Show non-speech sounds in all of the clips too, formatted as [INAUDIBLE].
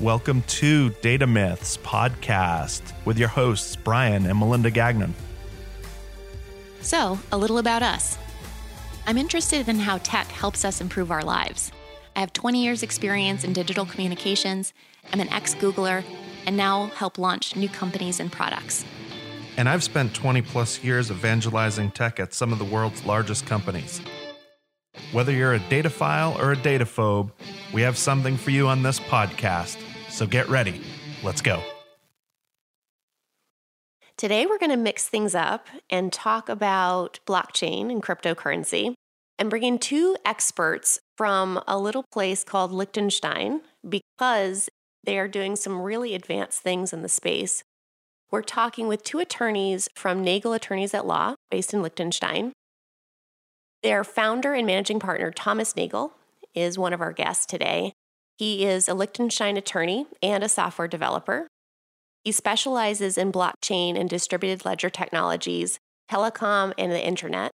Welcome to Data Myths podcast with your hosts, Brian and Melinda Gagnon. So, a little about us. I'm interested in how tech helps us improve our lives. I have 20 years' experience in digital communications, I'm an ex Googler, and now help launch new companies and products. And I've spent 20 plus years evangelizing tech at some of the world's largest companies. Whether you're a dataphile or a dataphobe, we have something for you on this podcast. So get ready. Let's go. Today, we're going to mix things up and talk about blockchain and cryptocurrency and bring in two experts from a little place called Liechtenstein because they are doing some really advanced things in the space. We're talking with two attorneys from Nägele Attorneys at Law, based in Liechtenstein. Their founder and managing partner, Thomas Nägele, is one of our guests today. He is a Liechtenstein attorney and a software developer. He specializes in blockchain and distributed ledger technologies, telecom, and the internet.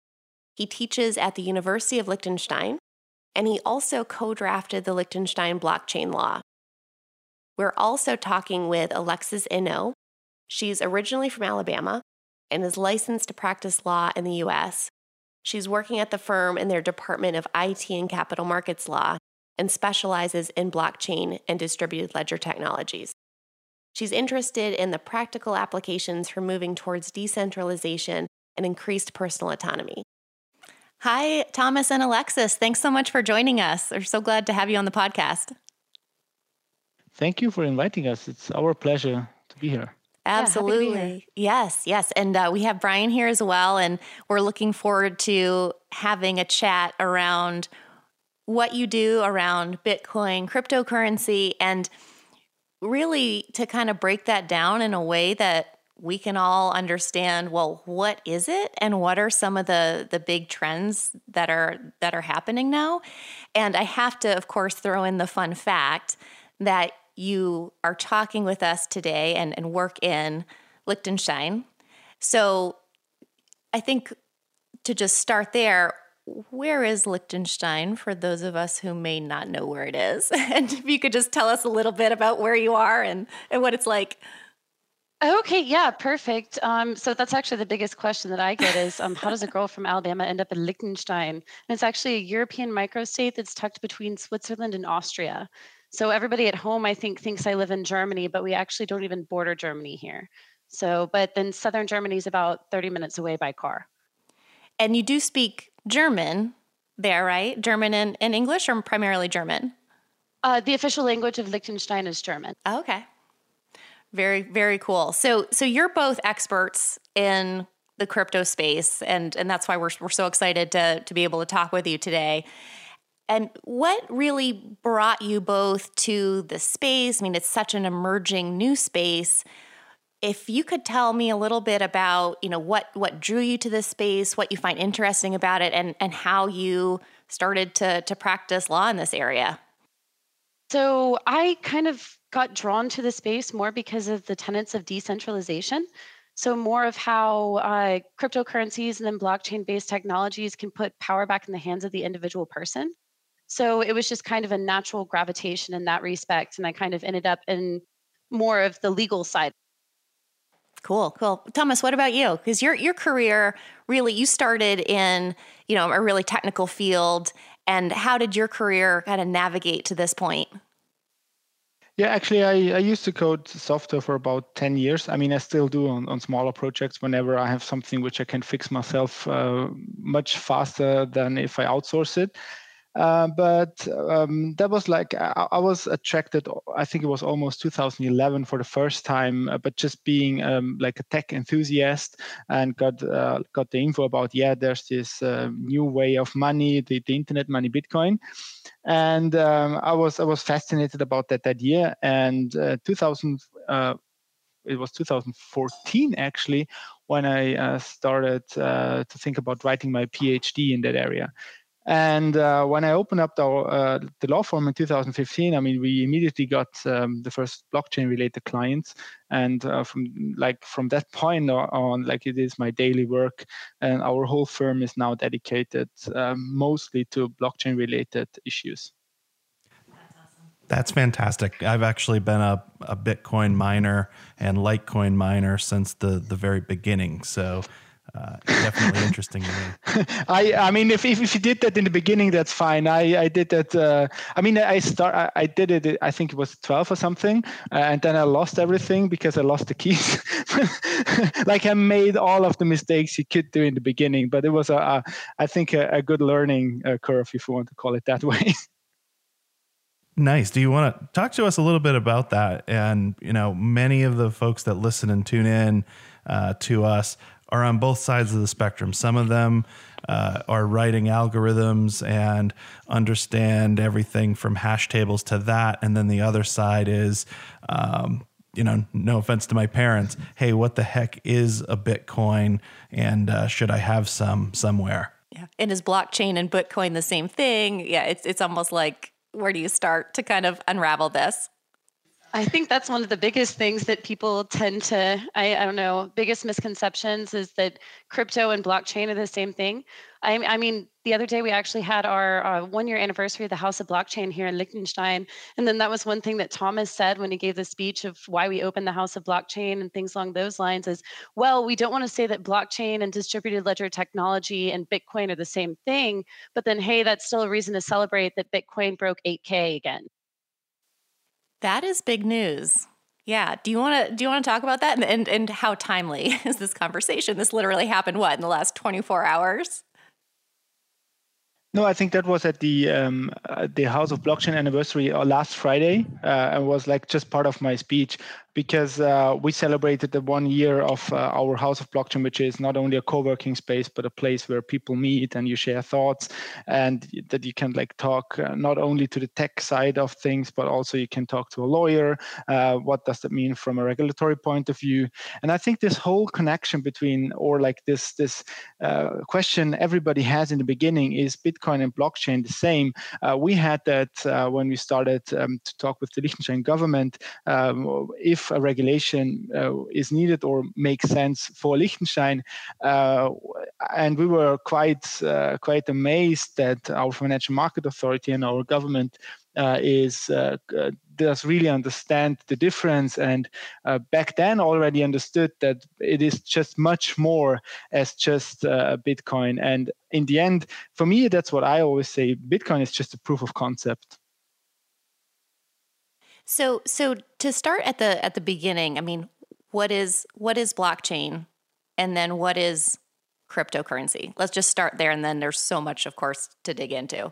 He teaches at the University of Liechtenstein, and he also co drafted the Liechtenstein blockchain law. We're also talking with Alexis Eno. She's originally from Alabama and is licensed to practice law in the US. She's working at the firm in their Department of IT and Capital Markets Law and specializes in blockchain and distributed ledger technologies. She's interested in the practical applications for moving towards decentralization and increased personal autonomy. Hi, Thomas and Alexis. Thanks so much for joining us. We're so glad to have you on the podcast. Thank you for inviting us. It's our pleasure to be here. Absolutely. Yeah, yes, yes. And uh, we have Brian here as well. And we're looking forward to having a chat around what you do around Bitcoin, cryptocurrency, and really to kind of break that down in a way that we can all understand well what is it and what are some of the the big trends that are that are happening now? And i have to of course throw in the fun fact that you are talking with us today and, and work in liechtenstein. So i think to just start there where is Liechtenstein for those of us who may not know where it is? [LAUGHS] And if you could just tell us a little bit about where you are and, and what it's like. Okay, yeah, perfect. Um, so that's actually the biggest question that I get is um, how does a girl from Alabama end up in Liechtenstein? And it's actually a European microstate that's tucked between Switzerland and Austria. So everybody at home, I think, thinks I live in Germany, but we actually don't even border Germany here. So, but then southern Germany is about 30 minutes away by car. And you do speak German there, right? German and, and English, or primarily German? Uh, the official language of Liechtenstein is German. Oh, okay. Very, very cool. So, so you're both experts in the crypto space, and and that's why we're we're so excited to to be able to talk with you today. And what really brought you both to the space? I mean, it's such an emerging new space if you could tell me a little bit about you know what what drew you to this space what you find interesting about it and and how you started to to practice law in this area? So i kind of got drawn to the space more because of the tenets of decentralization. So more of how uh, cryptocurrencies and then blockchain based technologies can put power back in the hands of the individual person. So it was just kind of a natural gravitation in that respect and i kind of ended up in more of the legal side Cool, cool. Thomas, what about you? Because your your career really you started in you know a really technical field, and how did your career kind of navigate to this point? Yeah, actually, I, I used to code software for about 10 years. I mean, I still do on, on smaller projects whenever I have something which I can fix myself uh, much faster than if I outsource it. Uh, but um, that was like I, I, was attracted. I think it was almost 2011 for the first time. Uh, but just being um, like a tech enthusiast and got uh, got the info about yeah, there's this uh, new way of money, the, the internet money, Bitcoin, and um, I was I was fascinated about that idea. And uh, 2000 it was 2014 actually when I started to think about writing my PhD in that area. And uh, when I opened up the, uh, the law firm in 2015, I mean, we immediately got um, the first blockchain-related clients, and uh, from like from that point on, like it is my daily work, and our whole firm is now dedicated um, mostly to blockchain-related issues. That's fantastic. I've actually been a, a Bitcoin miner and Litecoin miner since the, the very beginning. So uh, definitely interesting to me. [LAUGHS] I I mean, if, if, if you did that in the beginning, that's fine. I I did that. Uh, I mean, I start. I, I, did it. I think it was twelve or something, uh, and then I lost everything because I lost the keys. [LAUGHS] like I made all of the mistakes you could do in the beginning, but it was a, a I think a, a good learning uh, curve, if you want to call it that [LAUGHS] way. Nice. Do you want to talk to us a little bit about that? And you know, many of the folks that listen and tune in uh, to us are on both sides of the spectrum. Some of them uh, are writing algorithms and understand everything from hash tables to that. And then the other side is, um, you know, no offense to my parents. Hey, what the heck is a Bitcoin? And uh, should I have some somewhere? Yeah. And is blockchain and Bitcoin the same thing? Yeah. It's, it's almost like, where do you start to kind of unravel this? I think that's one of the biggest things that people tend to, I, I, don't know, biggest misconceptions is that crypto and blockchain are the same thing. I, I mean, the other day we actually had our uh, one year anniversary of the House of Blockchain here in Liechtenstein. And then that was one thing that Thomas said when he gave the speech of why we opened the House of Blockchain and things along those lines is, well, we don't want to say that blockchain and distributed ledger technology and Bitcoin are the same thing. But then, hey, that's still a reason to celebrate that Bitcoin broke 8K again. That is big news. Yeah. Do you want to do you want to talk about that and, and and how timely [LAUGHS] is this conversation? This literally happened what in the last 24 hours? No, I think that was at the um, uh, the House of Blockchain anniversary uh, last Friday, uh, and was like just part of my speech because uh, we celebrated the one year of uh, our House of Blockchain, which is not only a co-working space but a place where people meet and you share thoughts, and that you can like talk uh, not only to the tech side of things, but also you can talk to a lawyer. Uh, what does that mean from a regulatory point of view? And I think this whole connection between, or like this this uh, question everybody has in the beginning is Bitcoin and blockchain the same? Uh, we had that when we started um, to talk with the Liechtenstein government. Um, if a regulation uh, is needed or makes sense for Liechtenstein. Uh, and we were quite uh, quite amazed that our financial market authority and our government uh, is uh, does really understand the difference and uh, back then already understood that it is just much more as just bitcoin and in the end for me that's what i always say bitcoin is just a proof of concept so so to start at the at the beginning, I mean, what is what is blockchain and then what is cryptocurrency? Let's just start there and then there's so much of course to dig into.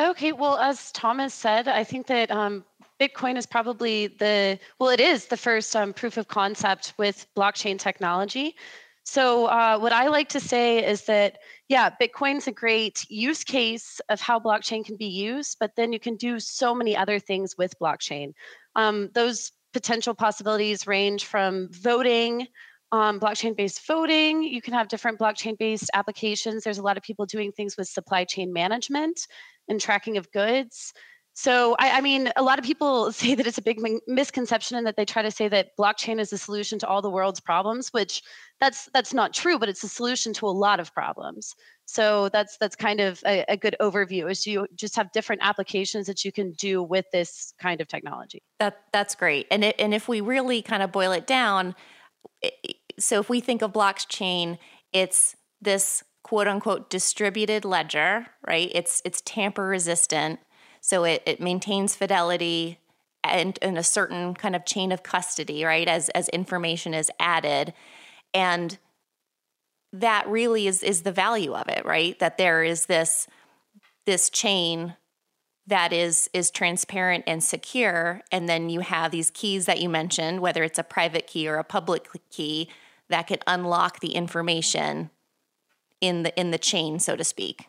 Okay, well, as Thomas said, I think that um, Bitcoin is probably the, well, it is the first um, proof of concept with blockchain technology. So, uh, what I like to say is that, yeah, Bitcoin's a great use case of how blockchain can be used, but then you can do so many other things with blockchain. Um, those potential possibilities range from voting, um, blockchain based voting. You can have different blockchain based applications. There's a lot of people doing things with supply chain management and tracking of goods. So, I, I, mean, a lot of people [LAUGHS] say that it's a big misconception and that they try to say that blockchain is the solution to all the world's problems, which that's that's not true. But it's a solution to a lot of problems. So that's that's kind of a, a good overview. Is you just have different applications that you can do with this kind of technology. That that's great. And it, and if we really kind of boil it down, so if we think of blockchain, it's this quote unquote distributed ledger, right? It's it's tamper resistant so it, it maintains fidelity and in a certain kind of chain of custody, right? As as information is added. And that really is is the value of it, right? That there is this this chain that is is transparent and secure and then you have these keys that you mentioned whether it's a private key or a public key that can unlock the information in the in the chain so to speak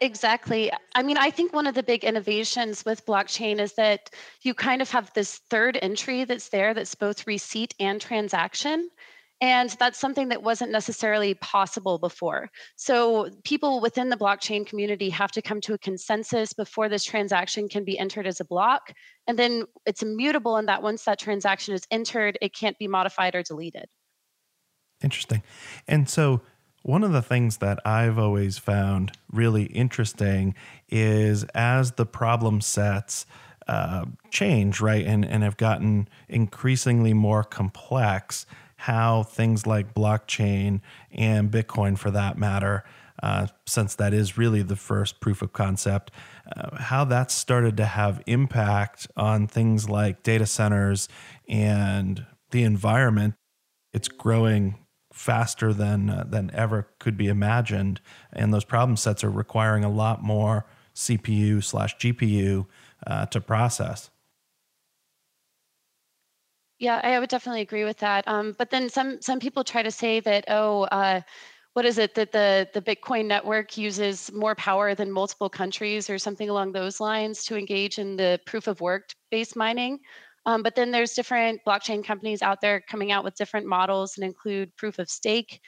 Exactly. I mean, I think one of the big innovations with blockchain is that you kind of have this third entry that's there that's both receipt and transaction. And that's something that wasn't necessarily possible before. So, people within the blockchain community have to come to a consensus before this transaction can be entered as a block. And then it's immutable in that once that transaction is entered, it can't be modified or deleted. Interesting. And so, One of the things that I've always found really interesting is as the problem sets uh, change, right, and, and have gotten increasingly more complex, how things like blockchain and Bitcoin, for that matter, uh, since that is really the first proof of concept, uh, how that's started to have impact on things like data centers and the environment. It's growing faster than uh, than ever could be imagined, and those problem sets are requiring a lot more CPU slash GPU uh, to process. Yeah, I would definitely agree with that. Um, but then some some people try to say that oh, uh, what is it that the the Bitcoin network uses more power than multiple countries or something along those lines to engage in the proof of work based mining. Um, but then there's different blockchain companies out there coming out with different models and include proof of stake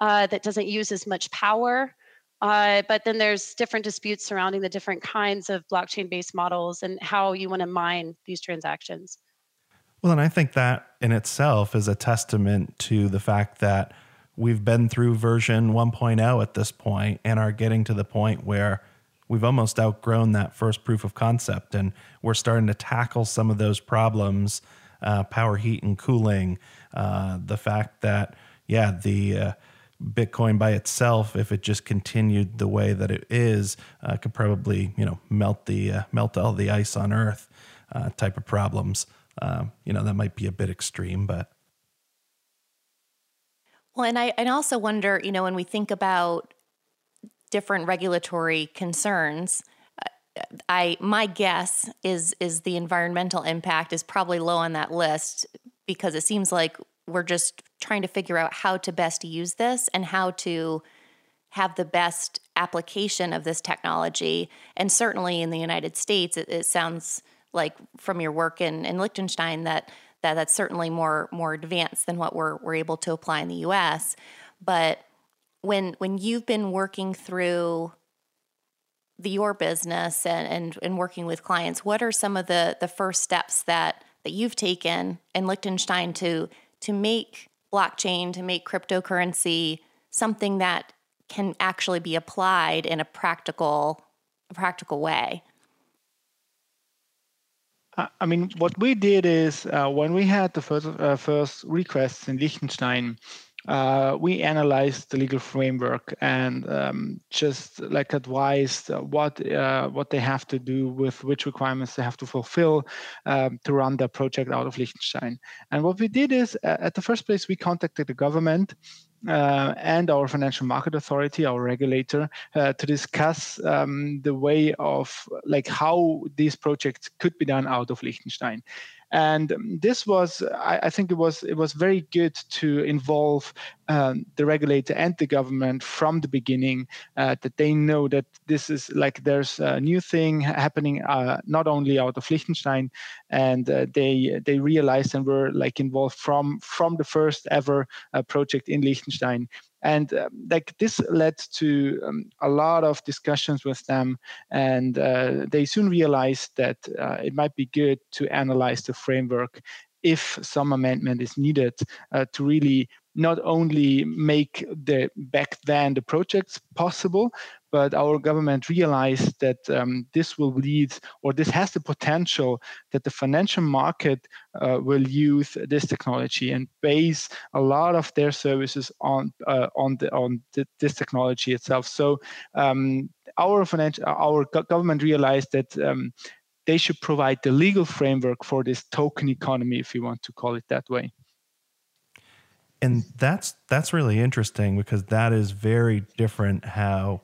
uh, that doesn't use as much power. Uh, but then there's different disputes surrounding the different kinds of blockchain based models and how you want to mine these transactions. Well, and I think that in itself is a testament to the fact that we've been through version 1.0 at this point and are getting to the point where we've almost outgrown that first proof of concept and we're starting to tackle some of those problems uh, power heat and cooling uh, the fact that yeah the uh, bitcoin by itself if it just continued the way that it is uh, could probably you know melt the uh, melt all the ice on earth uh, type of problems. Um, you know that might be a bit extreme but. Well and i and also wonder you know when we think about different regulatory concerns. Uh, I my guess is is the environmental impact is probably low on that list because it seems like we're just trying to figure out how to best use this and how to have the best application of this technology. And certainly in the United States, it, it sounds like from your work in, in Liechtenstein that, that that's certainly more more advanced than what we're we're able to apply in the US. But when when you've been working through the your business and, and and working with clients, what are some of the the first steps that that you've taken in Liechtenstein to to make blockchain, to make cryptocurrency something that can actually be applied in a practical a practical way? I mean, what we did is uh, when we had the first uh, first requests in Liechtenstein, uh, we analyzed the legal framework and um, just like advised what uh, what they have to do with which requirements they have to fulfill um, to run their project out of Liechtenstein. And what we did is, at the first place, we contacted the government uh, and our financial market authority, our regulator, uh, to discuss um, the way of like how these projects could be done out of Liechtenstein and this was I, I, think it was it was very good to involve um, the regulator and the government from the beginning uh, that they know that this is like there's a new thing happening uh, not only out of Liechtenstein and uh, they they realized and were like involved from from the first ever uh, project in Liechtenstein and uh, like this led to um, a lot of discussions with them. And uh, they soon realized that uh, it might be good to analyze the framework if some amendment is needed uh, to really not only make the back then the projects possible, but our government realized that um, this will lead or this has the potential that the financial market uh, will use this technology and base a lot of their services on uh, on the on the, this technology itself. So um, our financial our government realized that. Um, they should provide the legal framework for this token economy, if you want to call it that way and that's that's really interesting because that is very different how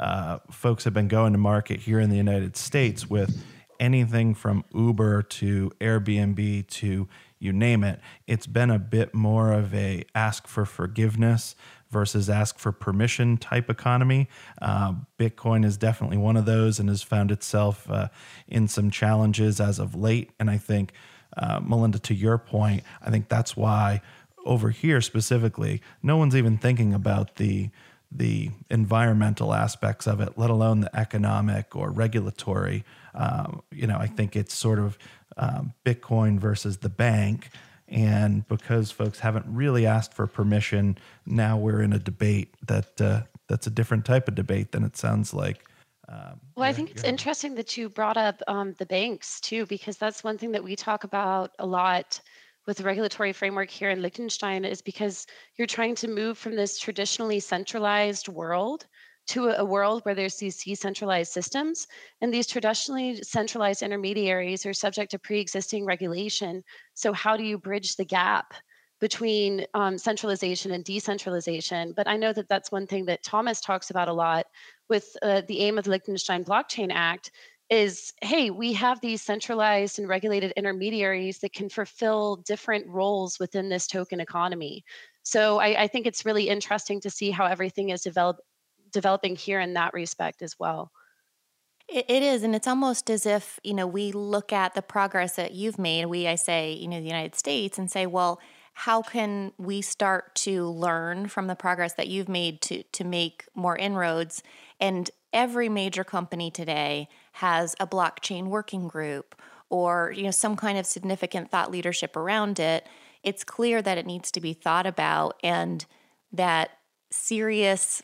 uh, folks have been going to market here in the United States with anything from Uber to Airbnb to you name it. It's been a bit more of a ask for forgiveness versus ask for permission type economy. Uh, Bitcoin is definitely one of those and has found itself uh, in some challenges as of late. And I think, uh, Melinda, to your point, I think that's why over here specifically, no one's even thinking about the the environmental aspects of it, let alone the economic or regulatory. Um, you know, I think it's sort of um, Bitcoin versus the bank, And because folks haven't really asked for permission, now we're in a debate that uh, that's a different type of debate than it sounds like. Um, well, I think it's interesting that you brought up um, the banks too, because that's one thing that we talk about a lot with the regulatory framework here in Liechtenstein is because you're trying to move from this traditionally centralized world to a world where there's these decentralized systems. And these traditionally centralized intermediaries are subject to pre-existing regulation. So how do you bridge the gap between um, centralization and decentralization? But i know that that's one thing that thomas talks about a lot with uh, the aim of the liechtenstein blockchain act is hey we have these centralized and regulated intermediaries that can fulfill different roles within this token economy so I, I, think it's really interesting to see how everything is developed developing here in that respect as well. It is, and it's almost as if you know we look at the progress that you've made. We, I say, you know, the United States, and say, well, how can we start to learn from the progress that you've made to to make more inroads? And every major company today has a blockchain working group or you know some kind of significant thought leadership around it. It's clear that it needs to be thought about and that serious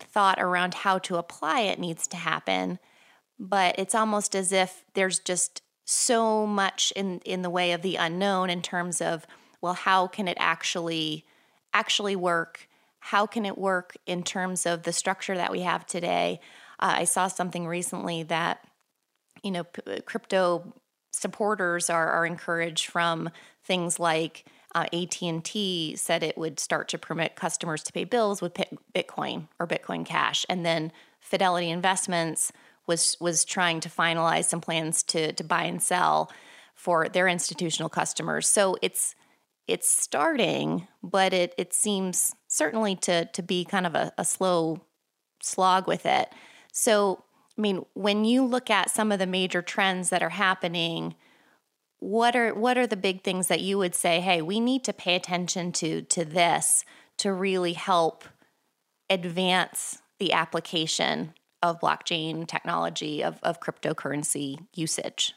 thought around how to apply it needs to happen but it's almost as if there's just so much in in the way of the unknown in terms of well how can it actually actually work how can it work in terms of the structure that we have today uh, i saw something recently that you know p- crypto supporters are, are encouraged from things like uh, AT&T said it would start to permit customers to pay bills with Bitcoin or Bitcoin Cash, and then Fidelity Investments was was trying to finalize some plans to to buy and sell for their institutional customers. So it's it's starting, but it it seems certainly to to be kind of a, a slow slog with it. So I mean, when you look at some of the major trends that are happening what are what are the big things that you would say hey we need to pay attention to to this to really help advance the application of blockchain technology of, of cryptocurrency usage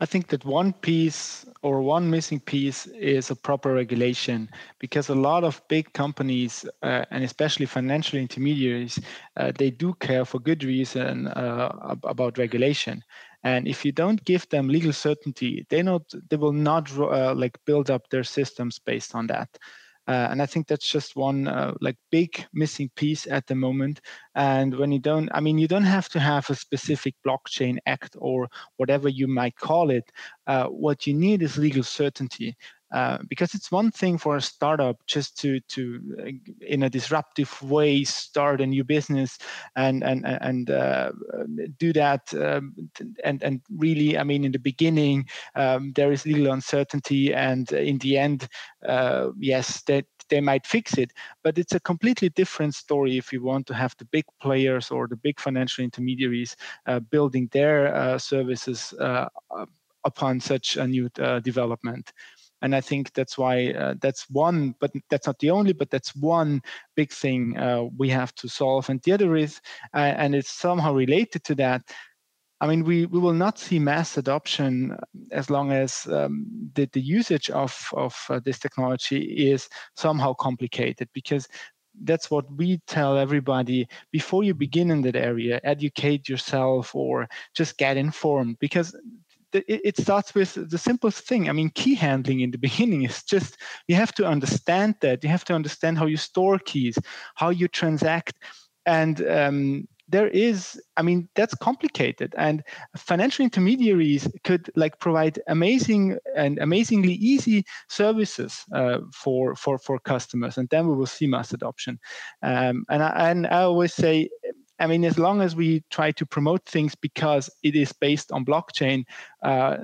I think that one piece or one missing piece is a proper regulation because a lot of big companies uh, and especially financial intermediaries uh, they do care for good reason uh, about regulation. And if you don't give them legal certainty they not they will not uh, like build up their systems based on that uh, and I think that's just one uh, like big missing piece at the moment. And when you don't, I mean, you don't have to have a specific blockchain act or whatever you might call it. Uh, what you need is legal certainty. Uh, because it's one thing for a startup just to to uh, in a disruptive way start a new business and and and uh, do that um, and and really I mean in the beginning um, there is legal uncertainty and in the end uh, yes that they might fix it. But it's a completely different story if you want to have the big players or the big financial intermediaries uh, building their services upon such a new development and i think that's why uh, that's one but that's not the only but that's one big thing uh, we have to solve. And the other is uh, and it's somehow related to that I mean, we, we will not see mass adoption as long as um, the, the usage of, of uh, this technology is somehow complicated because that's what we tell everybody before you begin in that area educate yourself or just get informed because it starts with the simplest thing. I mean, key handling in the [LAUGHS] beginning is just you have to understand that. You have to understand how you store keys, how you transact, and um, there is i mean that's complicated and financial intermediaries could like provide amazing and amazingly easy services uh, for for for customers and then we will see mass adoption um, and I, and I always say I mean, as long as we try to promote things because it is based on blockchain, uh,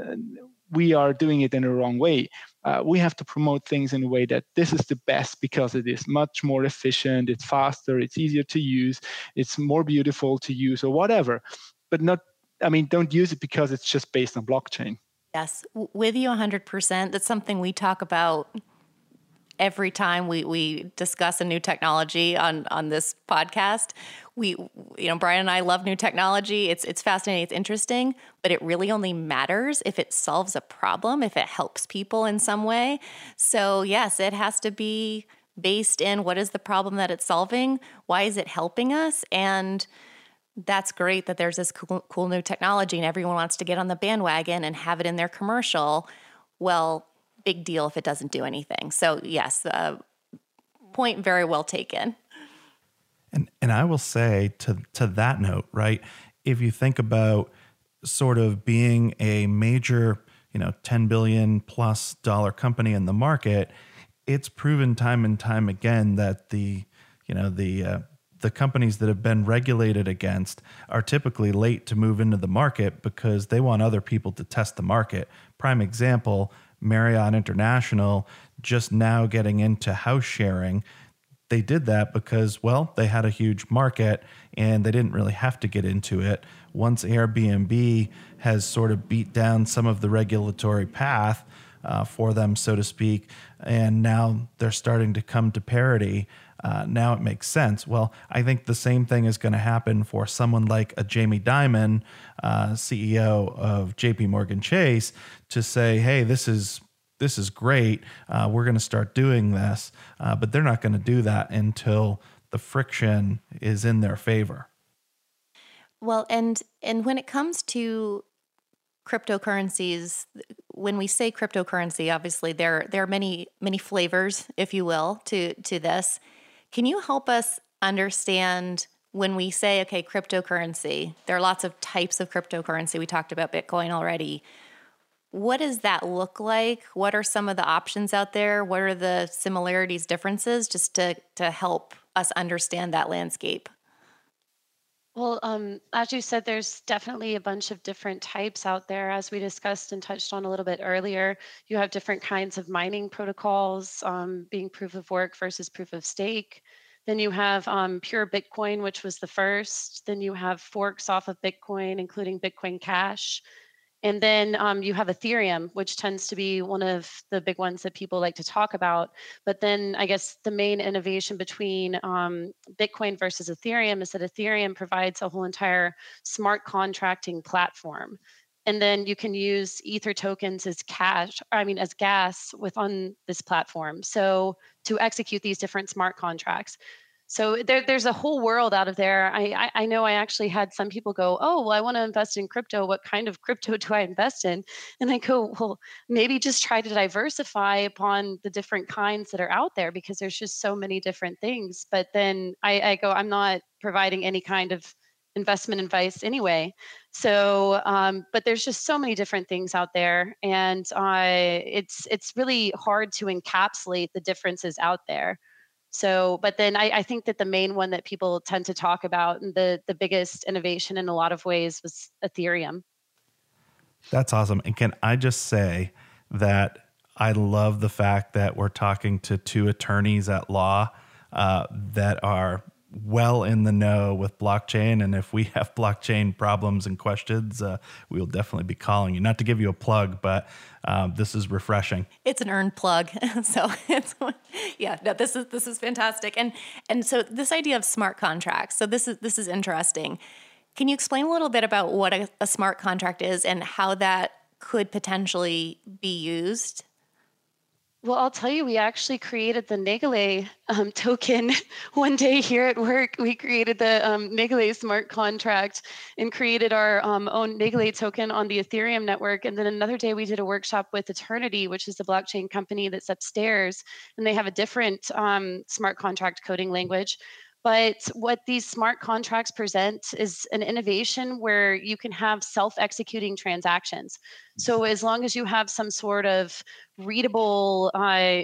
we are doing it in the wrong way. Uh, we have to promote things in a way that this is the best because it is much more efficient, it's faster, it's easier to use, it's more beautiful to use, or whatever. But not, I mean, don't use it because it's just based on blockchain. Yes, with you 100%. That's something we talk about every time we, we discuss a new technology on, on this podcast, we, you know, Brian and I love new technology. It's, it's fascinating, it's interesting, but it really only matters if it solves a problem, if it helps people in some way. So, yes, it has to be based in what is the problem that it's solving? Why is it helping us? And that's great that there's this cool, cool new technology and everyone wants to get on the bandwagon and have it in their commercial. Well, big deal if it doesn't do anything. So, yes, uh, point very well taken. And and I will say to to that note, right? If you think about sort of being a major, you know, 10 billion plus dollar company in the market, it's proven time and time again that the, you know, the uh, the companies that have been regulated against are typically late to move into the market because they want other people to test the market. Prime example, Marriott International just now getting into house sharing. They did that because, well, they had a huge market and they didn't really have to get into it. Once Airbnb has sort of beat down some of the regulatory path uh, for them, so to speak, and now they're starting to come to parity uh, now it makes sense. Well, I think the same thing is going to happen for someone like a Jamie Dimon, uh, CEO of J.P. Morgan Chase, to say, "Hey, this is this is great. Uh, we're going to start doing this," uh, but they're not going to do that until the friction is in their favor. Well, and and when it comes to cryptocurrencies when we say cryptocurrency obviously there there are many many flavors if you will to to this can you help us understand when we say, okay, cryptocurrency, there are lots of types of cryptocurrency. We talked about Bitcoin already. What does that look like? What are some of the options out there? What are the similarities, differences, just to, to help us understand that landscape? Well, um, as you said, there's definitely a bunch of different types out there. As we discussed and touched on a little bit earlier, you have different kinds of mining protocols, um, being proof of work versus proof of stake. Then you have um, pure Bitcoin, which was the first. Then you have forks off of Bitcoin, including Bitcoin Cash. And then um, you have Ethereum, which tends to be one of the big ones that people like to talk about. But then I guess the main innovation between um, Bitcoin versus Ethereum is that Ethereum provides a whole entire smart contracting platform. And then you can use Ether tokens as cash, I mean, as gas within this platform. So to execute these different smart contracts. So there, there's a whole world out of there. I, I, I, know I actually had some people go, oh, well, I want to invest in crypto. What kind of crypto [LAUGHS] do I invest in? And I go, well, maybe just try to diversify upon the different kinds that are out there because there's just so many different things. But then I, I go, I'm not providing any kind of investment advice anyway. So, um, but there's just so many different things out there, and uh, it's it's really hard to encapsulate the differences out there. So, but then I, I, think that the main one that people tend to talk about and the the biggest innovation in a lot of ways was Ethereum. That's awesome. And can I just say that I love the fact that we're talking to two attorneys at law uh, that are well in the know with blockchain. And if we [LAUGHS] have blockchain problems and questions, uh, we will definitely be calling you. Not to give you a plug, but um, this is refreshing. It's an earned plug, [LAUGHS] so it's yeah. No, this is this is fantastic. And and so this idea of smart contracts. So this is this is interesting. Can you explain a little bit about what a, a smart contract is and how that could potentially be used? Well, I'll tell you, we actually created the Nägele um, token [LAUGHS] one day here at work. We created the um, Nägele smart contract and created our um, own Nägele token on the Ethereum network. And then another day, we did a workshop with Aeternity, which is the blockchain company that's upstairs, and they have a different um, smart contract coding language. But what these smart contracts present is an innovation where you can have self executing transactions. So, as long as you have some sort of readable uh,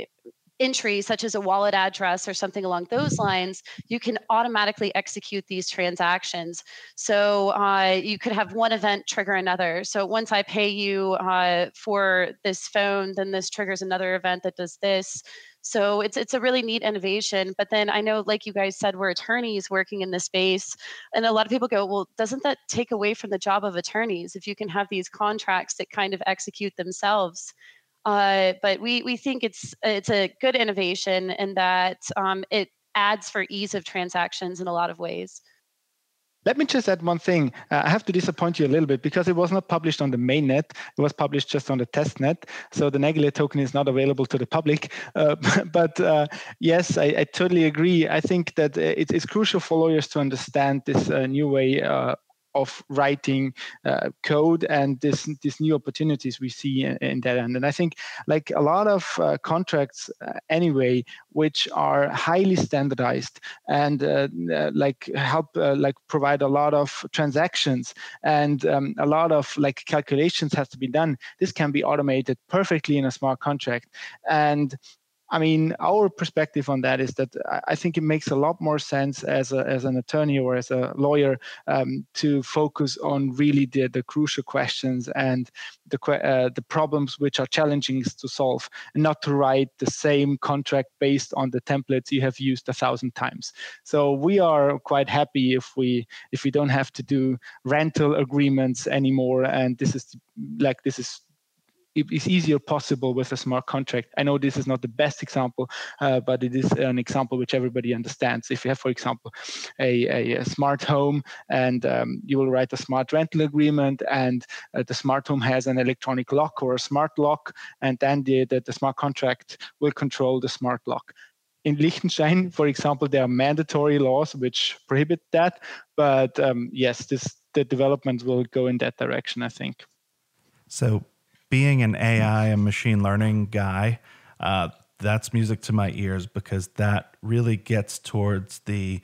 entry, such as a wallet address or something along those lines, you can automatically execute these transactions. So uh, you could have one event trigger another. So once I pay you uh, for this phone, then this triggers another event that does this. So it's it's a really neat innovation. But then I know, like you guys said, we're attorneys working in this space, and a lot of people go, well, doesn't that take away from the job of attorneys if you can have these contracts that kind of execute themselves? Uh, but we we think it's it's a good innovation in that um, it adds for ease of transactions in a lot of ways. Let me just add one thing. Uh, I have to disappoint you a little bit because it was not published on the mainnet. It was published just on the testnet. So the Negilet token is not available to the public. Uh, [LAUGHS] but uh, yes, I, I, totally agree. I think that uh, it is crucial for lawyers to understand this uh, new way uh, of writing uh, code and this these new opportunities we see in, in, that end. And i think like a lot of uh, contracts uh, anyway which are highly standardized and uh, uh, like help uh, like provide a lot of transactions and um, a lot of like calculations has to be done. This can be automated perfectly in a smart contract. And I mean, our perspective on that is that I think it makes a lot more sense as, a, as an attorney or as a lawyer um, to focus on really the, the crucial questions and the, uh, the problems which are challenging to solve, and not to write the same contract based on the templates you have used a thousand times. So we are quite happy if we if we don't have to do rental agreements anymore, and this is like this is is easier possible with a smart contract. I know this is not the best example, uh, but it is an example which everybody understands. If you have, for example, a, a, a smart home and um, you will write a smart rental agreement and uh, the smart home has an electronic lock or a smart lock, and then the, the, the smart contract will control the smart lock. In Liechtenstein, for example, there are mandatory laws which prohibit that. But um, yes, this the development will go in that direction, I think. So being an AI and machine learning guy, uh, that's music to my ears because that really gets towards the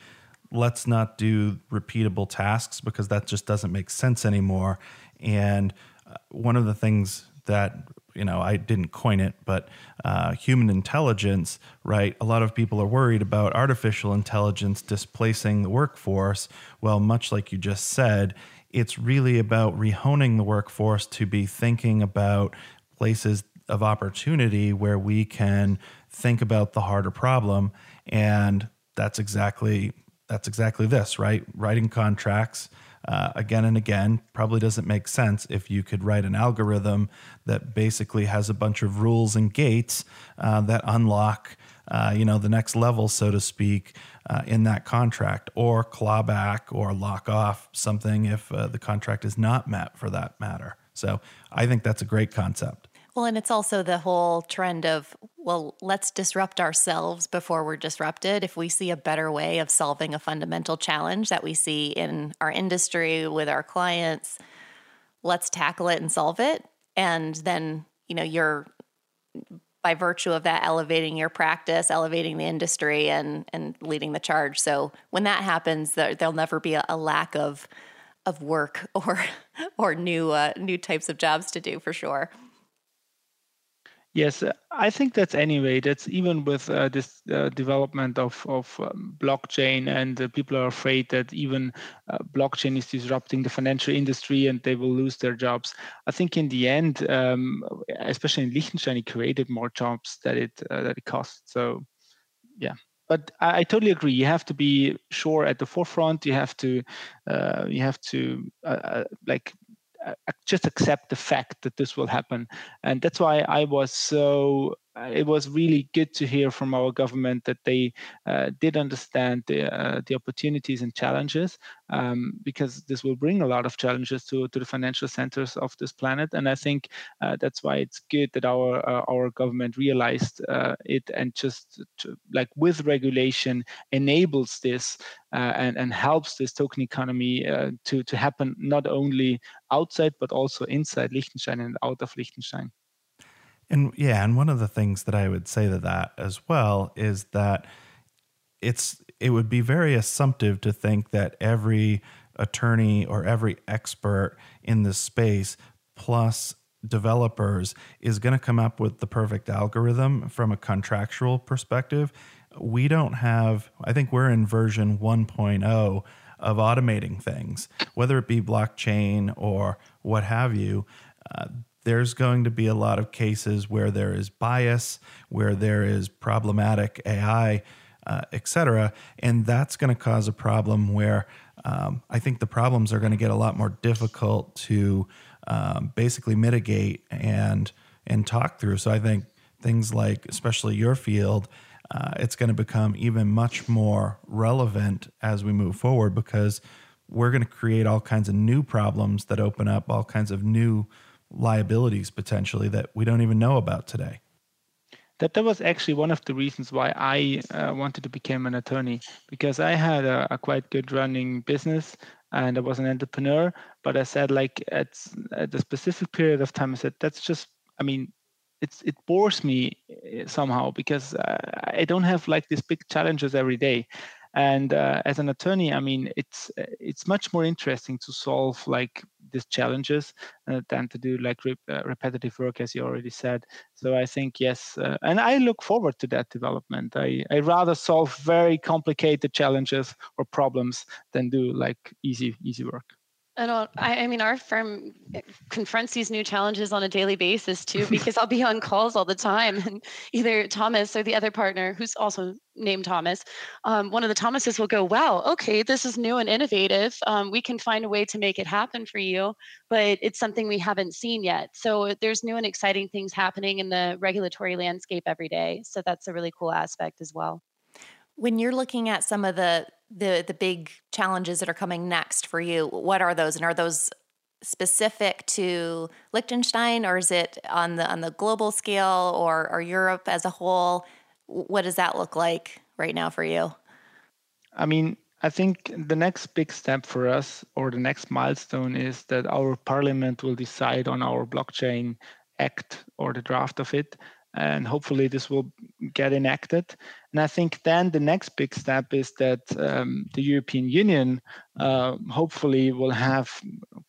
let's not do repeatable tasks because that just doesn't make sense anymore. And uh, one of the things that you know I didn't coin it, but uh, human intelligence, right? A lot of people are worried about artificial intelligence displacing the workforce. Well, much like you just said, it's really about rehoning the workforce to be thinking about places of opportunity where we can think about the harder problem. And that's exactly that's exactly this right? Writing contracts uh, again and again probably doesn't make sense if you could write an algorithm that basically has a bunch of rules and gates uh, that unlock uh, you know the next level so to speak uh, in that contract or claw back or lock off something if uh, the contract is not met for that matter. So I think that's a great concept. Well, and it's also the whole trend of, well, let's disrupt ourselves before we're disrupted. If we see a better way of solving a fundamental challenge that we see in our industry with our clients, let's tackle it and solve it. And then, you know, you're by virtue of that elevating your practice, elevating the industry, and and leading the charge. So when that happens, there, will never be a, a, lack of of work [LAUGHS] or or new uh, new types of jobs to do for sure. Yes, uh, I think that's anyway. That's even with uh, this uh, development of of um, blockchain, and uh, people are afraid that even uh, blockchain is disrupting the financial industry and they will lose their jobs. I think in the end, um, especially in Liechtenstein, it created more jobs that it uh, that it cost. So, yeah. But I, I, totally agree. You have to be sure at the forefront. You have to, you have to like just accept the fact that this will happen. And that's why i was so it was really good to hear from our government that they uh, did understand the uh, the opportunities and challenges um, because this will bring a lot of challenges to, to the financial centers of this planet and I think uh, that's why it's good that our uh, our government realized it and just to, like with regulation enables this and and helps this token economy to to happen not only outside but also inside Liechtenstein and out of Liechtenstein. And yeah, and one of the things that I would say to that as well is that it's it would be very assumptive to think that every attorney or every expert in this space plus developers is going to come up with the perfect algorithm from a contractual perspective. We don't have I think we're in version 1.0 of automating things, whether it be blockchain or what have you. Uh, there's going to be a lot of cases where there is bias, where there is problematic AI, uh, et cetera. And that's going to cause a problem where um, I think the problems are going to get a lot more difficult to um, basically mitigate and and talk through. So I think things like, especially your field, uh, it's going to become even much more relevant as we move forward because we're going to create all kinds of new problems that open up all kinds of new liabilities potentially that we don't even know about today. That that was actually one of the reasons why I uh, wanted to become an attorney because I had a, a, quite good running business and I was an entrepreneur. But I said like at at a specific period of time, I said that's just I mean it's it bores me eh, somehow because uh, I don't have like these big challenges every day. And uh, as an attorney, I mean, it's it's much more interesting to solve like these challenges uh, than to do like re- uh, repetitive work, as you already said. So I think yes, uh, and I look forward to that development. I I rather solve very complicated challenges or problems than do like easy easy work. I don't. I, I, mean, our firm confronts these new challenges on a daily basis too, [LAUGHS] because I'll be on calls all the time, and either Thomas or the other partner, who's also named Thomas, um, one of the Thomases will go, "Wow, okay, this is new and innovative. Um, we can find a way to make it happen for you, but it's something we haven't seen yet." So there's new and exciting things happening in the regulatory landscape every day. So that's a really cool aspect as well. When you're looking at some of the the the big challenges that are coming next for you, what are those and are those specific to Liechtenstein or is it on the on the global scale or or Europe as a whole? What does that look like right now for you? I mean, I think the next big step for us or the next milestone is that our parliament will decide on our blockchain act or the draft of it and hopefully this will get enacted. And I think then the next big step is that um, the European Union uh, hopefully will have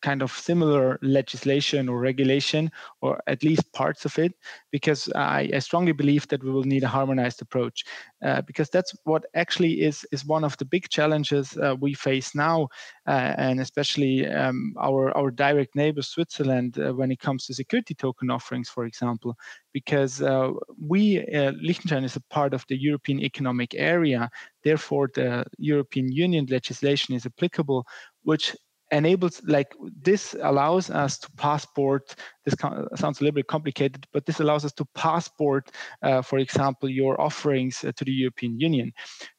kind of similar legislation or regulation, or at least parts of it, because I, I strongly believe that we will need a harmonized approach, uh, because that's what actually is is one of the big challenges uh, we face now, uh, and especially um, our our direct neighbor Switzerland uh, when it comes to security token offerings, for example, because uh, we Liechtenstein is a part of the European Economic Area, therefore the European Union legislation is applicable, which enables like this allows us to passport this sounds a little bit complicated but this allows us to passport uh, for example your offerings uh, to the european union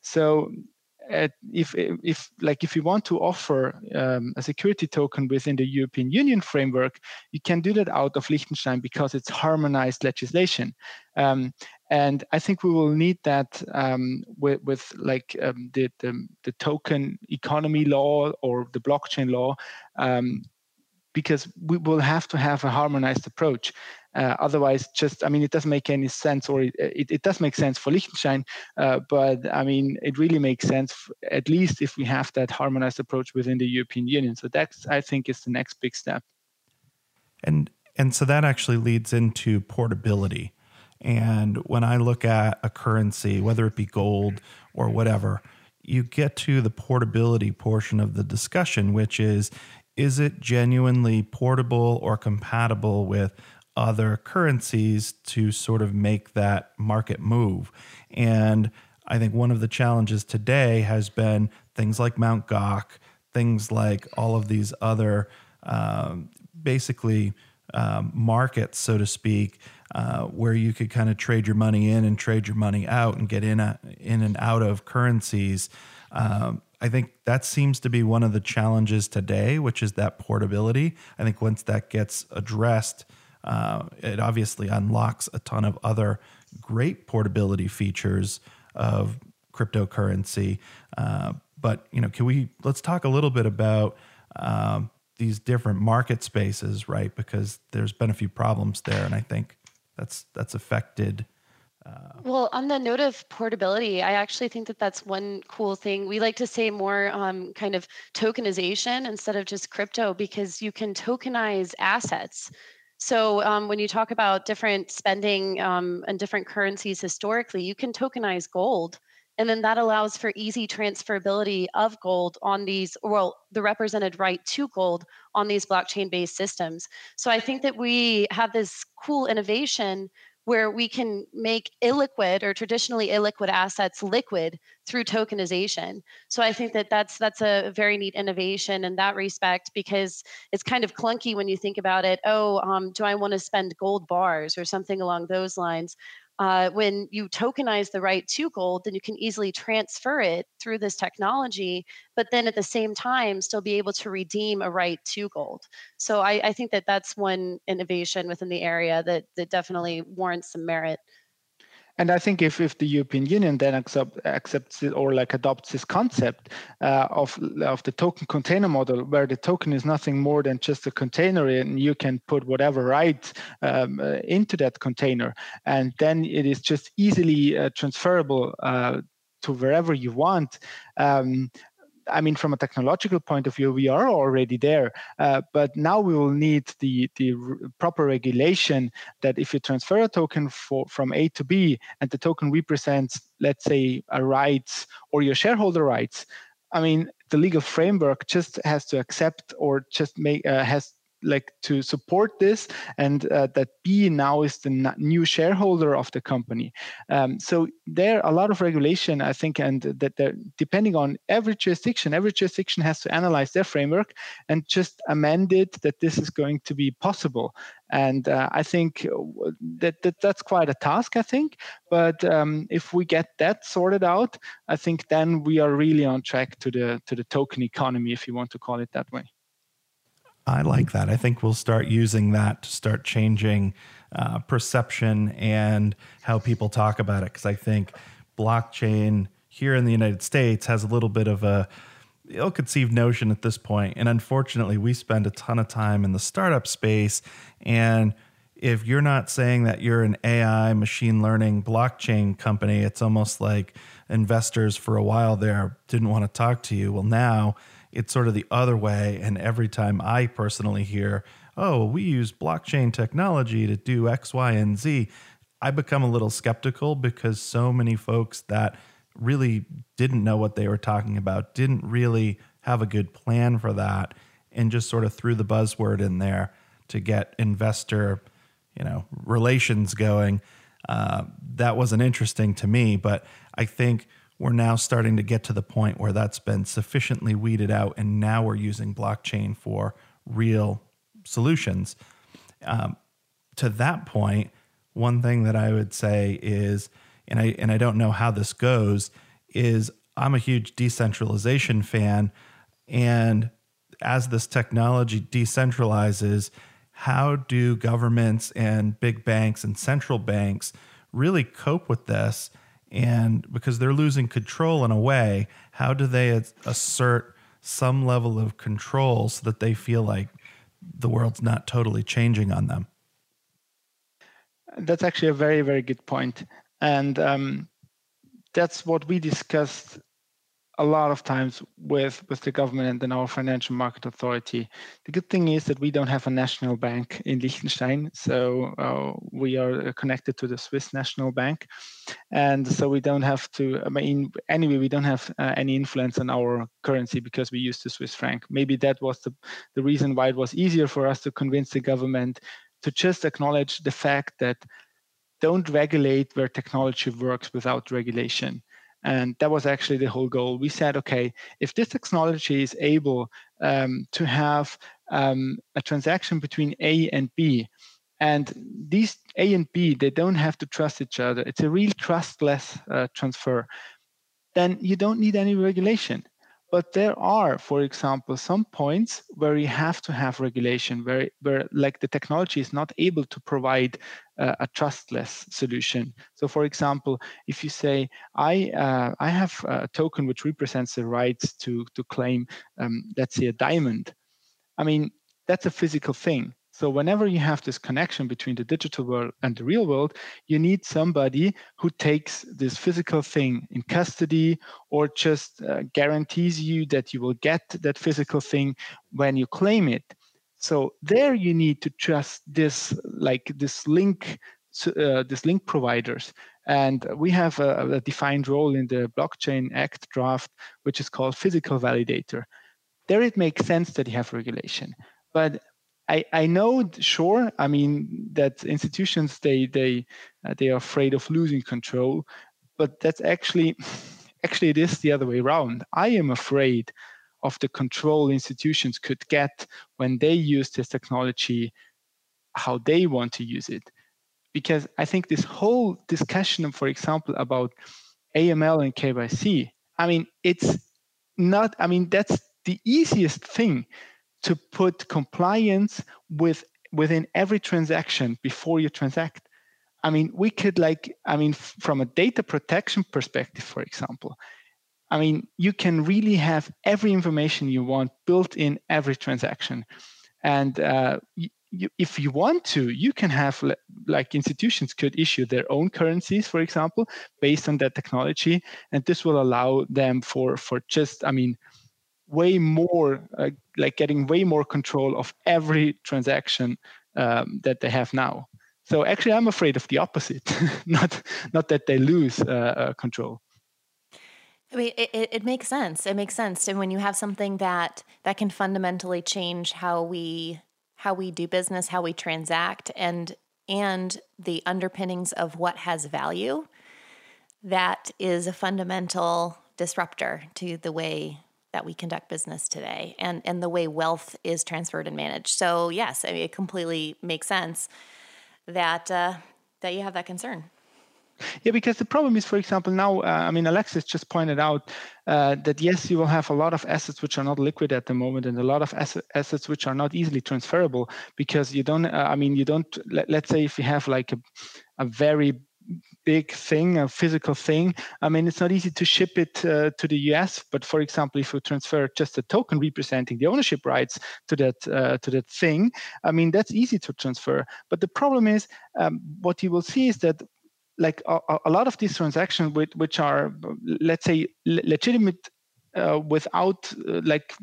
so if if like if you want to offer um, a security token within the European Union framework, you can do that out of Liechtenstein because it's harmonized legislation. Um, and I think we will need that um, with, with, like um, the, the, the token economy law or the blockchain law um, because we will have to have a harmonized approach. Uh, otherwise, just I mean, it doesn't make any sense, or it, it, it does make sense for Liechtenstein, uh, but I mean, it really makes sense at least if we have that harmonized approach within the European Union. So that's I think is the next big step. And and so that actually leads into portability. And when I look at a currency, whether it be gold or whatever, you get to the portability portion of the discussion, which is is it genuinely portable or compatible with other currencies to sort of make that market move? And I think one of the challenges today has been things like Mt. Gox, things like all of these other um, basically um, markets, so to speak, uh, where you could kind of trade your money in and trade your money out and get in, a, in and out of currencies. Um, I think that seems to be one of the challenges today, which is that portability. I think once that gets addressed, uh, it obviously unlocks a ton of other great portability features of cryptocurrency. Uh, but you know, can we let's talk a little bit about um, these different market spaces, right? Because there's been a few problems there, and I think that's that's affected uh, well, on the note of portability, I actually think that that's one cool thing. We like to say more um, kind of tokenization instead of just crypto because you can tokenize assets. So um, when you talk about different spending um, and different currencies historically, you can tokenize gold. And then that allows for easy transferability of gold on these, well, the represented right to gold on these blockchain based systems. So I think that we have this cool innovation where we can make illiquid or traditionally illiquid assets liquid through tokenization. So I think that that's that's a very neat innovation in that respect because it's kind of clunky when you think about it. Oh, um, do I want to spend gold bars or something along those lines? Uh, when you tokenize the right to gold, then you can easily transfer it through this technology, but then at the same time, still be able to redeem a right to gold. So I, I think that that's one innovation within the area that, that definitely warrants some merit. And I think if, if the European Union then accept, accepts it or like adopts this concept uh, of, of the token container model, where the token is nothing more than just a container and you can put whatever right um, uh, into that container, and then it is just easily uh, transferable uh, to wherever you want. Um, I mean, from a technological point of view, we are already there. Uh, but now we will need the the proper regulation that if you transfer a token for, from A to B, and the token represents, let's say, a rights or your shareholder rights. I mean, the legal framework just has to accept or just make uh, has like to support this and uh, that b now is the new shareholder of the company. Um, so there are a lot of regulation i think and that they're depending on every jurisdiction every jurisdiction has to analyze their framework and just amend it that this is going to be possible. And uh, i think that, that that's quite a task i think. But um, if we get that sorted out i think then we are really on track to the to the token economy if you want to call it that way I like that. I think we'll start using that to start changing uh, perception and how people talk about it. Because I think blockchain here in the United States has a little bit of a ill-conceived notion at this point, and unfortunately, we spend a ton of time in the startup space. And if you're not saying that you're an AI, machine learning, blockchain company, it's almost like investors for a while there didn't want to talk to you. Well, now it's sort of the other way. And every time I personally hear, oh, we use blockchain technology to do X, Y, and Z, I become a little skeptical because so many folks that really didn't know what they were talking about, didn't really have a good plan for that, and just sort of threw the buzzword in there to get investor, you know, relations going. Uh, that wasn't interesting to me, but I think we're now starting to get to the point where that's been sufficiently weeded out, and now we're using blockchain for real solutions. Um, to that point, one thing that I would say is, and I and I don't know how this goes, is I'm a huge decentralization fan, and as this technology decentralizes, how do governments and big banks and central banks really cope with this? And because they're losing control in a way, how do they assert some level of control so that they feel like the world's not totally changing on them? That's actually a very, very good point. And um, that's what we discussed a lot of times with with the government and then our financial market authority. The good thing is that we don't have a national bank in Liechtenstein, so uh, we are connected to the Swiss National Bank, and so we don't have to. I mean, anyway, we don't have uh, any influence on our currency because we use the Swiss franc. Maybe that was the the reason why it was easier for us to convince the government to just acknowledge the fact that don't regulate where technology works without regulation and that was actually the whole goal. We said, okay, if this technology is able um, to have um, a transaction between A and B, and these A and B, they don't have to trust each other. It's a real trustless uh, transfer. Then you don't need any regulation. But there are, for example, some points where you have to have regulation, where, where like the technology is not able to provide uh, a trustless solution. So, for example, if you say, I, uh, I have a token which represents the rights to, to claim, um, let's say, a diamond, I mean, that's a physical thing. So whenever you have this connection between the digital world and the real world, you need somebody who takes this physical thing in custody or just uh, guarantees you that you will get that physical thing when you claim it. So there you need to trust this like this link uh, this link providers. And we have a, a defined role in the Blockchain Act draft, which is called physical validator. There it makes sense that you have regulation. But I, I know sure i mean that institutions they they uh, they are afraid of losing control but that's actually [LAUGHS] actually it is the other way around. I am afraid of the control institutions could get when they use this technology how they want to use it. Because i think this whole discussion for example about aml and kyc i mean it's not i mean that's the easiest thing to put compliance with within every transaction before you transact. I mean we could like i mean from a data protection perspective for example i mean you can really have every information you want built in every transaction. And uh, you, if you want to you can have like institutions could issue their own currencies for example based on that technology. And this will allow them for for just i mean way more uh, like getting way more control of every transaction um, that they have now so actually i'm afraid of the opposite [LAUGHS] not not that they lose uh, uh, control I mean, it, it makes sense. It makes sense. And when you have something that that can fundamentally change how we how we do business, how we transact, and and the underpinnings of what has value, that is a fundamental disruptor to the way that we conduct business today and and the way wealth is transferred and managed. So yes, I mean it completely makes sense that uh, that you have that concern. Yeah, because the problem is, for example, now, uh, I mean, Alexis just pointed out uh, that yes, you will have a lot of assets which are not liquid at the moment, and a lot of asset, assets which are not easily transferable because you don't. Uh, I mean, you don't. Let, us say if you have like a, a very big thing, a physical thing. I mean, it's not easy to ship it uh, to the US. But for example, if you transfer just a token representing the ownership rights to that uh, to that thing, I mean, that's easy to transfer. But the problem is, um, what you will see is that like a, a, lot of these transactions which, which are let's say legitimate uh, without uh, like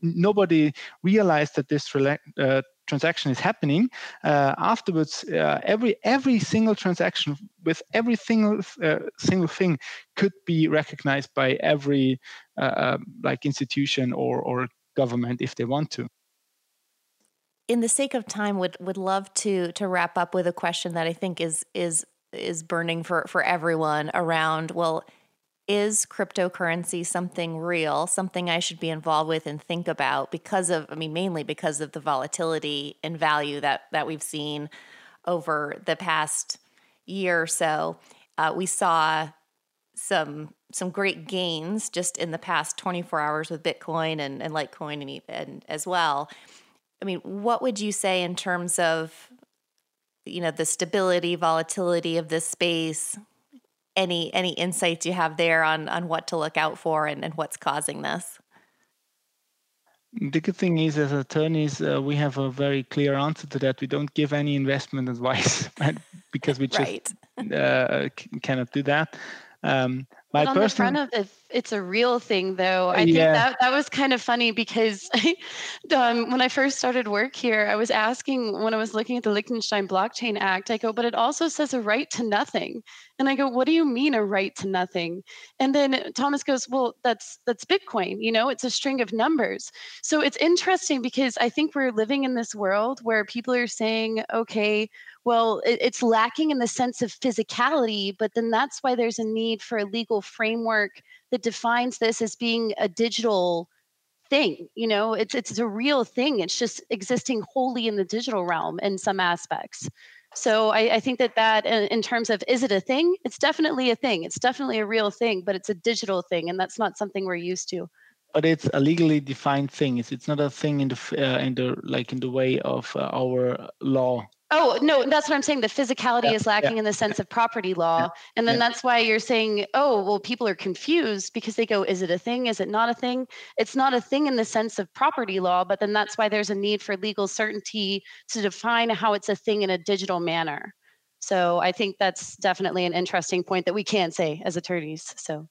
nobody realized that this uh, transaction is happening uh, afterwards uh, every every single transaction with every single uh, single thing could be recognized by every uh, um, like institution or or government if they want to. In the sake of time would would love to to wrap up with a question that i think is is is burning for for everyone around well is cryptocurrency something real, something I should be involved with and think about because of, I mean, mainly because of the volatility and value that that we've seen over the past year or so. Uh, we saw some some great gains just in the past 24 hours with Bitcoin and, and Litecoin and, and as well. I mean, what would you say in terms of you know the stability, volatility of this space? Any any insights you have there on on what to look out for and, and what's causing this? The good thing is as attorneys uh, we have a very clear answer to that. We don't give any investment [LAUGHS] advice because we [LAUGHS] just right. uh, cannot do that. Um, my but on personal... the front of it, it's a real thing, though. I think that that was kind of funny because [LAUGHS] um, when I first started work here, I was asking when I was looking at the Liechtenstein Blockchain Act, I go, but it also says a right to nothing, and I go, what do you mean a right to nothing? And then Thomas goes, well, that's that's Bitcoin. You know, it's a string of numbers. So it's interesting because I think we're living in this world where people are saying, okay well, it's lacking in the sense of physicality, but then that's why there's a need for a legal framework that defines this as being a digital thing you know it's it's a real thing it's just existing wholly in the digital realm in some aspects. So I, I, think that that in, terms of is it a thing? It's definitely a thing it's definitely a real thing but it's a digital thing and that's not something we're used to. But it's a legally defined thing it's, it's not a thing in the uh, in the like in the way of uh, our law Oh, no, that's what I'm saying. The physicality yeah, is lacking yeah, in the sense of property law. Yeah, and then that's why you're saying, oh, well, people are confused because they go, is it a thing? Is it not a thing? It's not a thing in the sense of property law, but then that's why there's a need for legal certainty to define how it's a thing in a digital manner. So I think that's definitely an interesting point that we can say as attorneys. So,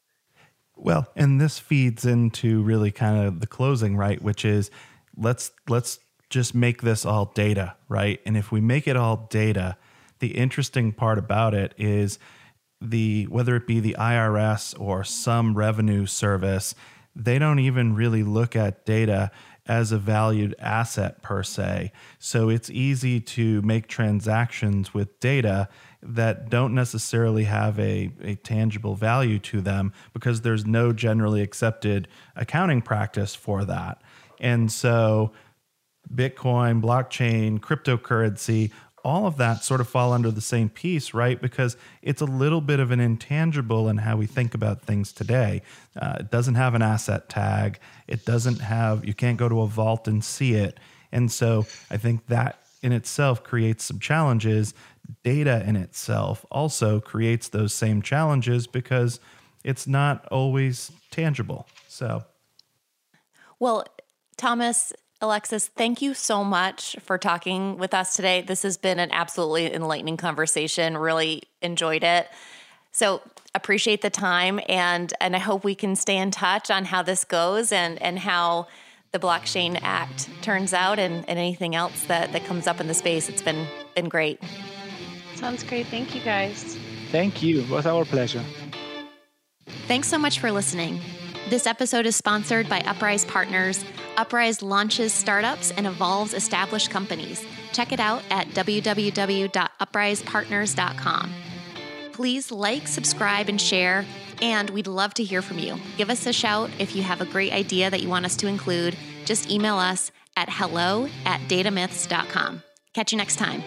well, and this feeds into really kind of the closing, right? Which is let's let's just make this all data, right? And if we make it all data, the interesting part about it is the whether it be the IRS or some revenue service, they don't even really look at data as a valued asset per se. So it's easy to make transactions with data that don't necessarily have a, a tangible value to them because there's no generally accepted accounting practice for that. And so Bitcoin, blockchain, cryptocurrency, all of that sort of fall under the same piece, right? Because it's a little bit of an intangible in how we think about things today. Uh, it doesn't have an asset tag. It doesn't have, you can't go to a vault and see it. And so I think that in itself creates some challenges. Data in itself also creates those same challenges because it's not always tangible. So, well, Thomas, Alexis, thank you so much for talking with us today. This has been an absolutely enlightening conversation. Really enjoyed it. So appreciate the time and and I hope we can stay in touch on how this goes and and how the blockchain act turns out and, and anything else that, that comes up in the space. It's been been great. Sounds great. Thank you guys. Thank you. It was our pleasure. Thanks so much for listening. This episode is sponsored by Uprise Partners. Uprise launches startups and evolves established companies. Check it out at www.uprisepartners.com. Please like, subscribe, and share, and we'd love to hear from you. Give us a shout if you have a great idea that you want us to include. Just email us at hello at datamyths.com. Catch you next time.